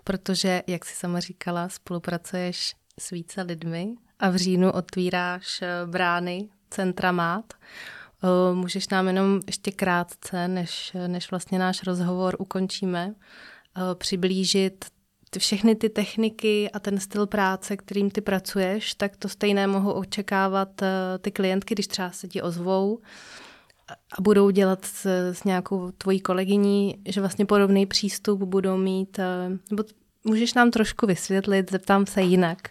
protože, jak jsi sama říkala, spolupracuješ s více lidmi a v říjnu otvíráš eh, brány centra MÁT. Eh, můžeš nám jenom ještě krátce, než, než vlastně náš rozhovor ukončíme, eh, přiblížit všechny ty techniky a ten styl práce, kterým ty pracuješ, tak to stejné mohou očekávat ty klientky, když třeba se ti ozvou a budou dělat s, s nějakou tvojí kolegyní, že vlastně podobný přístup budou mít, nebo můžeš nám trošku vysvětlit, zeptám se jinak.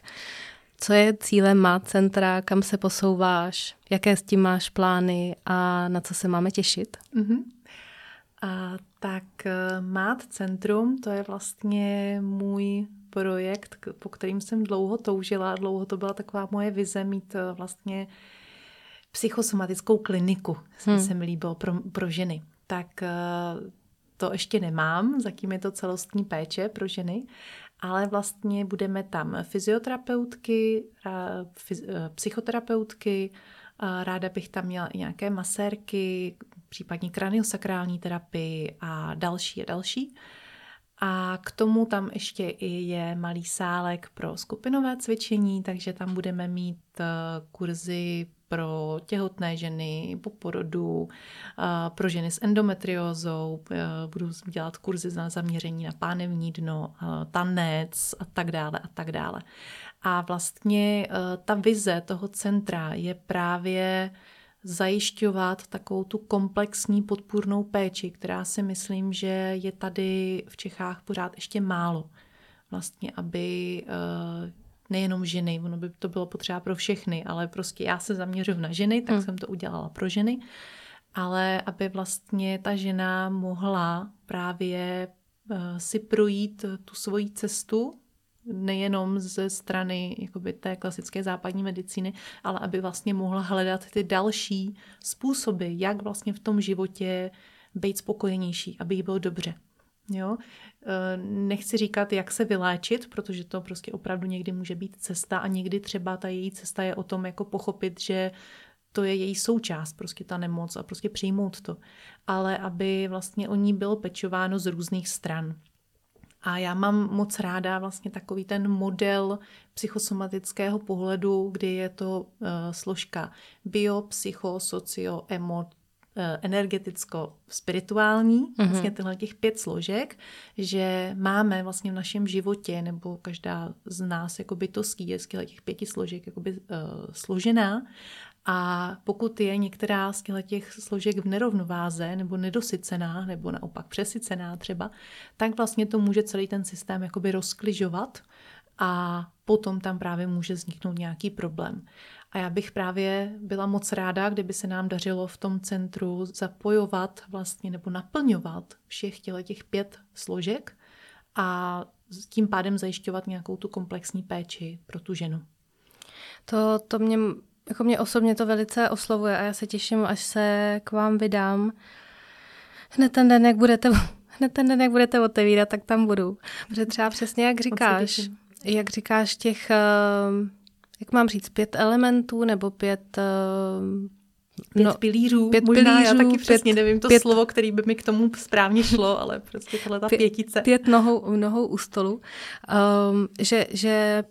Co je cílem má centra, kam se posouváš, jaké s tím máš plány a na co se máme těšit? Mm-hmm. A, tak eh, MÁT Centrum, to je vlastně můj projekt, po kterým jsem dlouho toužila. Dlouho to byla taková moje vize mít eh, vlastně psychosomatickou kliniku, hmm. se mi líbilo, pro, pro ženy. Tak eh, to ještě nemám, zatím je to celostní péče pro ženy, ale vlastně budeme tam fyzioterapeutky, psychoterapeutky, ráda bych tam měla i nějaké masérky, případně kraniosakrální terapii a další a další. A k tomu tam ještě i je malý sálek pro skupinové cvičení, takže tam budeme mít eh, kurzy pro těhotné ženy, po porodu, pro ženy s endometriózou, budu dělat kurzy na zaměření na pánevní dno, tanec a tak dále a tak dále. A vlastně ta vize toho centra je právě zajišťovat takovou tu komplexní podpůrnou péči, která si myslím, že je tady v Čechách pořád ještě málo. Vlastně, aby eh, nejenom ženy, ono by to bylo potřeba pro všechny, ale prostě já se zaměřuji na ženy, tak hmm. jsem to udělala pro ženy, ale aby vlastně ta žena mohla právě eh, si projít tu svoji cestu nejenom ze strany jakoby, té klasické západní medicíny, ale aby vlastně mohla hledat ty další způsoby, jak vlastně v tom životě být spokojenější, aby jí bylo dobře. Jo? E, nechci říkat, jak se vyléčit, protože to prostě opravdu někdy může být cesta a někdy třeba ta její cesta je o tom jako pochopit, že to je její součást, prostě ta nemoc a prostě přijmout to. Ale aby vlastně o ní bylo pečováno z různých stran. A já mám moc ráda vlastně takový ten model psychosomatického pohledu, kdy je to uh, složka bio, psycho, socio, emo, eh, energeticko-spirituální, mm-hmm. vlastně tyhle těch pět složek, že máme vlastně v našem životě, nebo každá z nás jako bytostí je z těch pěti složek jakoby, uh, složená a pokud je některá z těch složek v nerovnováze nebo nedosycená, nebo naopak přesycená třeba, tak vlastně to může celý ten systém jakoby rozkližovat a potom tam právě může vzniknout nějaký problém. A já bych právě byla moc ráda, kdyby se nám dařilo v tom centru zapojovat vlastně nebo naplňovat všech těch pět složek a tím pádem zajišťovat nějakou tu komplexní péči pro tu ženu. To, to mě jako mě osobně to velice oslovuje a já se těším, až se k vám vydám. Hned ten den, jak budete, hned ten den, jak budete otevírat, tak tam budu. Protože třeba přesně jak říkáš, jak říkáš těch, eh, jak mám říct, pět elementů nebo pět eh, Pět no, pilířů, pět možná pilířů, já taky přesně pět, nevím to pět, slovo, který by mi k tomu správně šlo, ale prostě tohle ta pětice. Pět nohou, nohou u stolu. Um, že, že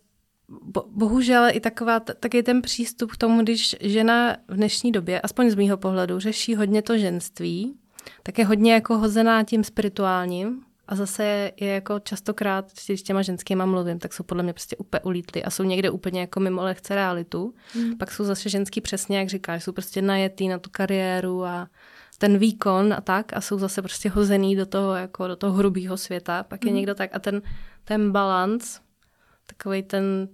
bo, bohužel i taková, taky ten přístup k tomu, když žena v dnešní době, aspoň z mýho pohledu, řeší hodně to ženství, tak je hodně jako hozená tím spirituálním a zase je jako častokrát, když těma ženskýma mluvím, tak jsou podle mě prostě úplně ulítly a jsou někde úplně jako mimo lehce realitu. Hmm. Pak jsou zase ženský přesně, jak říkáš, jsou prostě najetý na tu kariéru a ten výkon a tak a jsou zase prostě hozený do toho, jako do toho hrubého světa. Pak je hmm. někdo tak a ten, ten balans takový ten,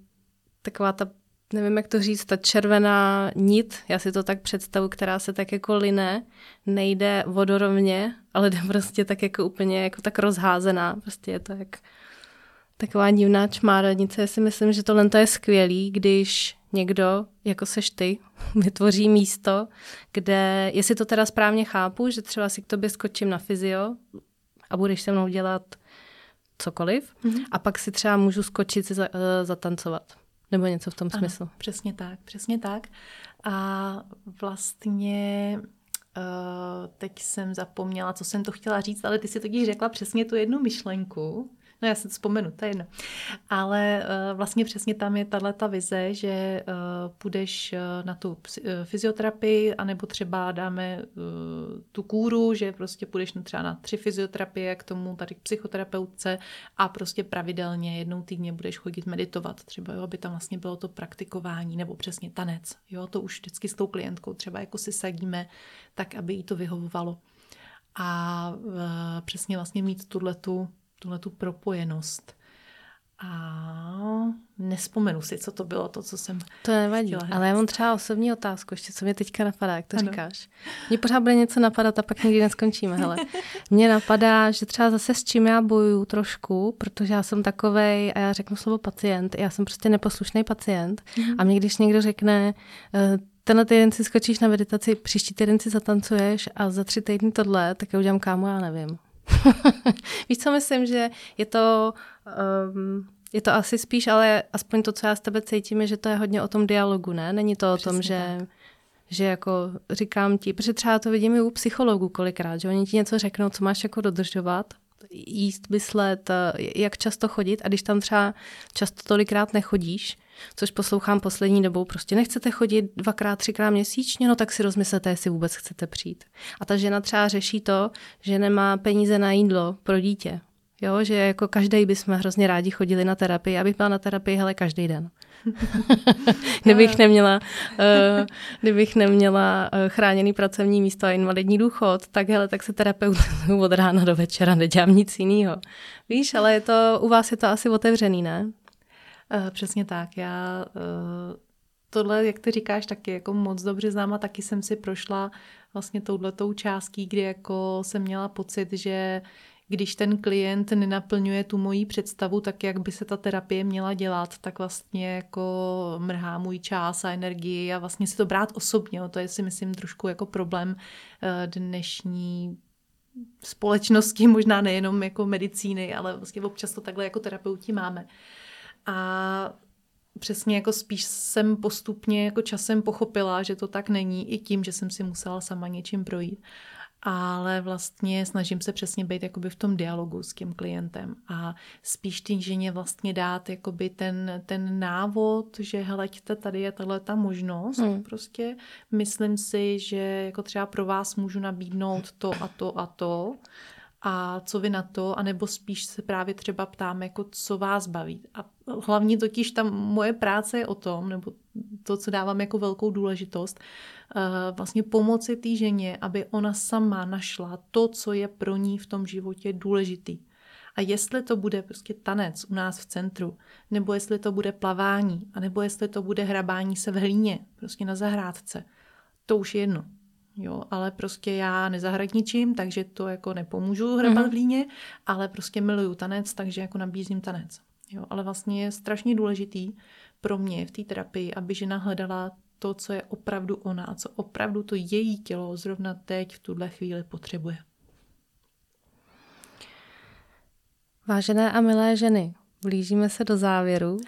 taková ta, nevím jak to říct, ta červená nit, já si to tak představu, která se tak jako line, nejde vodorovně, ale jde prostě tak jako úplně jako tak rozházená, prostě je to jak taková divná čmáranice. Já si myslím, že tohle je skvělý, když někdo, jako seš ty, vytvoří místo, kde, jestli to teda správně chápu, že třeba si k tobě skočím na fyzio a budeš se mnou dělat cokoliv mm-hmm. a pak si třeba můžu skočit si za, uh, zatancovat. Nebo něco v tom ano, smyslu. Přesně tak, přesně tak. A vlastně uh, teď jsem zapomněla, co jsem to chtěla říct, ale ty si totiž řekla přesně tu jednu myšlenku, No já si to vzpomenu, to je jedno. Ale uh, vlastně přesně tam je tahle ta vize, že uh, půjdeš uh, na tu fyzioterapii, anebo třeba dáme tu kůru, že prostě půjdeš třeba na tři fyzioterapie k tomu tady k psychoterapeutce a prostě pravidelně jednou týdně budeš chodit meditovat. Třeba, jo, aby tam vlastně bylo to praktikování nebo přesně tanec. Jo, to už vždycky s tou klientkou třeba jako si sadíme, tak aby jí to vyhovovalo. A uh, přesně vlastně mít tuhle tu tuhle tu propojenost. A nespomenu si, co to bylo, to, co jsem To nevadí, ale já mám třeba osobní otázku, ještě co mě teďka napadá, jak to ano. říkáš. Mně pořád bude něco napadat a pak nikdy neskončíme, hele. Mně napadá, že třeba zase s čím já bojuju trošku, protože já jsem takovej, a já řeknu slovo pacient, já jsem prostě neposlušný pacient mm-hmm. a mě když někdo řekne, eh, tenhle týden si skočíš na meditaci, příští týden si zatancuješ a za tři týdny tohle, tak já udělám kámo, já nevím. Víš, co myslím, že je to... Um, je to asi spíš, ale aspoň to, co já z tebe cítím, je, že to je hodně o tom dialogu, ne? Není to Přesně o tom, že, že jako říkám ti, protože třeba to vidím i u psychologů kolikrát, že oni ti něco řeknou, co máš jako dodržovat, jíst, myslet, jak často chodit a když tam třeba často tolikrát nechodíš, což poslouchám poslední dobou, prostě nechcete chodit dvakrát, třikrát měsíčně, no tak si rozmyslete, jestli vůbec chcete přijít. A ta žena třeba řeší to, že nemá peníze na jídlo pro dítě. Jo, že jako každý bychom hrozně rádi chodili na terapii, abych byla na terapii, hele, každý den. kdybych neměla, uh, kdybych neměla uh, chráněný pracovní místo a invalidní důchod, tak hele, tak se terapeut od rána do večera nedělám nic jiného. Víš, ale je to, u vás je to asi otevřený, ne? Uh, přesně tak. Já uh, tohle, jak ty říkáš, taky jako moc dobře znám a taky jsem si prošla vlastně touhletou částí, kdy jako jsem měla pocit, že když ten klient nenaplňuje tu moji představu tak, jak by se ta terapie měla dělat, tak vlastně jako mrhá můj čas a energii a vlastně si to brát osobně. To je si myslím trošku jako problém eh, dnešní společnosti, možná nejenom jako medicíny, ale vlastně občas to takhle jako terapeuti máme. A přesně jako spíš jsem postupně jako časem pochopila, že to tak není i tím, že jsem si musela sama něčím projít ale vlastně snažím se přesně být jakoby v tom dialogu s tím klientem a spíš té ženě vlastně dát jakoby ten, ten návod, že hleďte, tady je tahle ta možnost, hmm. prostě myslím si, že jako třeba pro vás můžu nabídnout to a to a to a co vy na to, anebo spíš se právě třeba ptám, jako co vás baví. A hlavně totiž tam moje práce je o tom, nebo to, co dávám jako velkou důležitost, eh, vlastně pomoci té ženě, aby ona sama našla to, co je pro ní v tom životě důležitý. A jestli to bude prostě tanec u nás v centru, nebo jestli to bude plavání, a nebo jestli to bude hrabání se v hlíně, prostě na zahrádce, to už je jedno. Jo, ale prostě já nezahradničím, takže to jako nepomůžu hrabat mm-hmm. v líně, ale prostě miluju tanec, takže jako nabízím tanec. Jo, ale vlastně je strašně důležitý pro mě v té terapii, aby žena hledala to, co je opravdu ona a co opravdu to její tělo zrovna teď v tuhle chvíli potřebuje. Vážené a milé ženy, blížíme se do závěru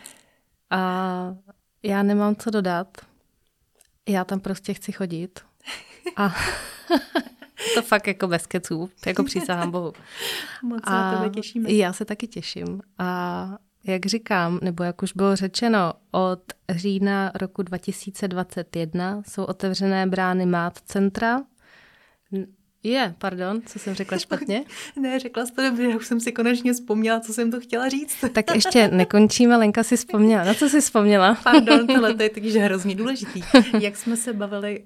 a já nemám co dodat. Já tam prostě chci chodit. A to fakt jako bez keců, jako přísahám Bohu. Moc se a tebe těšíme. Já se taky těším. A jak říkám, nebo jak už bylo řečeno, od října roku 2021 jsou otevřené brány MÁT centra. Je, pardon, co jsem řekla špatně? ne, řekla jsi to dobře, já už jsem si konečně vzpomněla, co jsem to chtěla říct. tak ještě nekončíme, Lenka si vzpomněla. Na co jsi vzpomněla? pardon, tohle to je totiž hrozně důležitý. Jak jsme se bavili,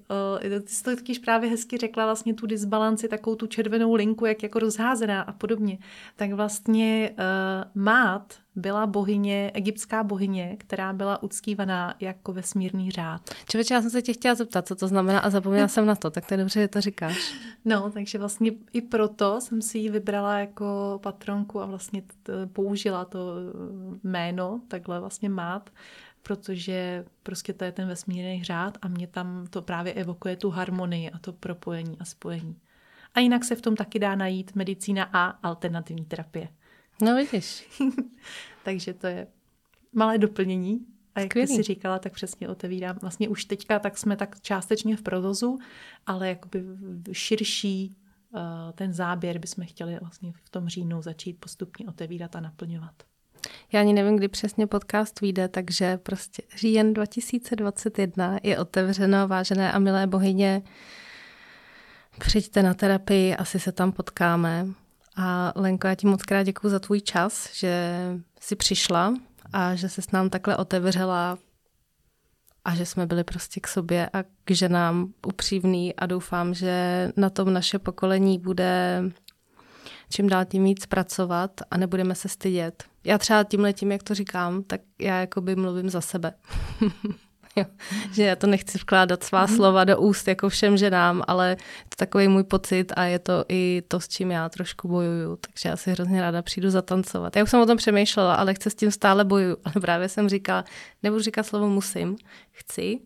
uh, ty jsi to totiž právě hezky řekla, vlastně tu disbalanci, takovou tu červenou linku, jak jako rozházená a podobně. Tak vlastně uh, mát byla bohyně, egyptská bohyně, která byla uctívaná jako vesmírný řád. Čověče, já jsem se tě chtěla zeptat, co to znamená a zapomněla jsem na to, tak to je dobře, že to říkáš. No, takže vlastně i proto jsem si ji vybrala jako patronku a vlastně použila to jméno, takhle vlastně mát, protože prostě to je ten vesmírný řád a mě tam to právě evokuje tu harmonii a to propojení a spojení. A jinak se v tom taky dá najít medicína a alternativní terapie. No vidíš. Takže to je malé doplnění. A jak Skvělý. ty si říkala, tak přesně otevírám. Vlastně už teďka tak jsme tak částečně v provozu, ale jakoby širší uh, ten záběr bychom chtěli vlastně v tom říjnu začít postupně otevírat a naplňovat. Já ani nevím, kdy přesně podcast vyjde, takže prostě říjen 2021 je otevřeno, vážené a milé bohyně. Přijďte na terapii, asi se tam potkáme. A Lenko, já ti moc krát děkuji za tvůj čas, že jsi přišla a že se s nám takhle otevřela a že jsme byli prostě k sobě a k ženám upřímný a doufám, že na tom naše pokolení bude čím dál tím víc pracovat a nebudeme se stydět. Já třeba tímhle tím, jak to říkám, tak já jakoby mluvím za sebe. jo. Že já to nechci vkládat svá mm. slova do úst jako všem ženám, ale to takový můj pocit a je to i to, s čím já trošku bojuju. Takže já si hrozně ráda přijdu zatancovat. Já už jsem o tom přemýšlela, ale chci s tím stále bojuju. Ale právě jsem říkala, nebudu říkat slovo musím, chci,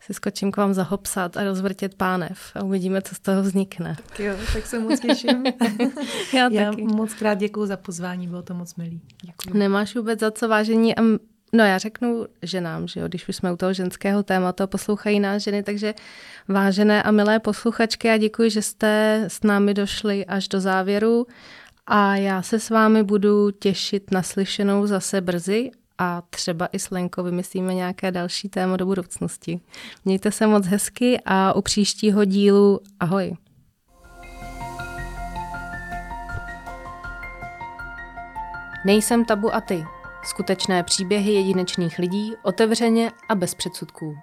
si skočím k vám zahopsat a rozvrtět pánev a uvidíme, co z toho vznikne. Tak jo, tak se moc těším. Já, Já taky. moc krát děkuji za pozvání, bylo to moc milý. Děkuji. Nemáš vůbec za co vážení a No já řeknu ženám, že jo, když už jsme u toho ženského tématu, poslouchají nás ženy, takže vážené a milé posluchačky, a děkuji, že jste s námi došli až do závěru a já se s vámi budu těšit na slyšenou zase brzy a třeba i s Lenkou vymyslíme nějaké další téma do budoucnosti. Mějte se moc hezky a u příštího dílu ahoj. Nejsem tabu a ty. Skutečné příběhy jedinečných lidí otevřeně a bez předsudků.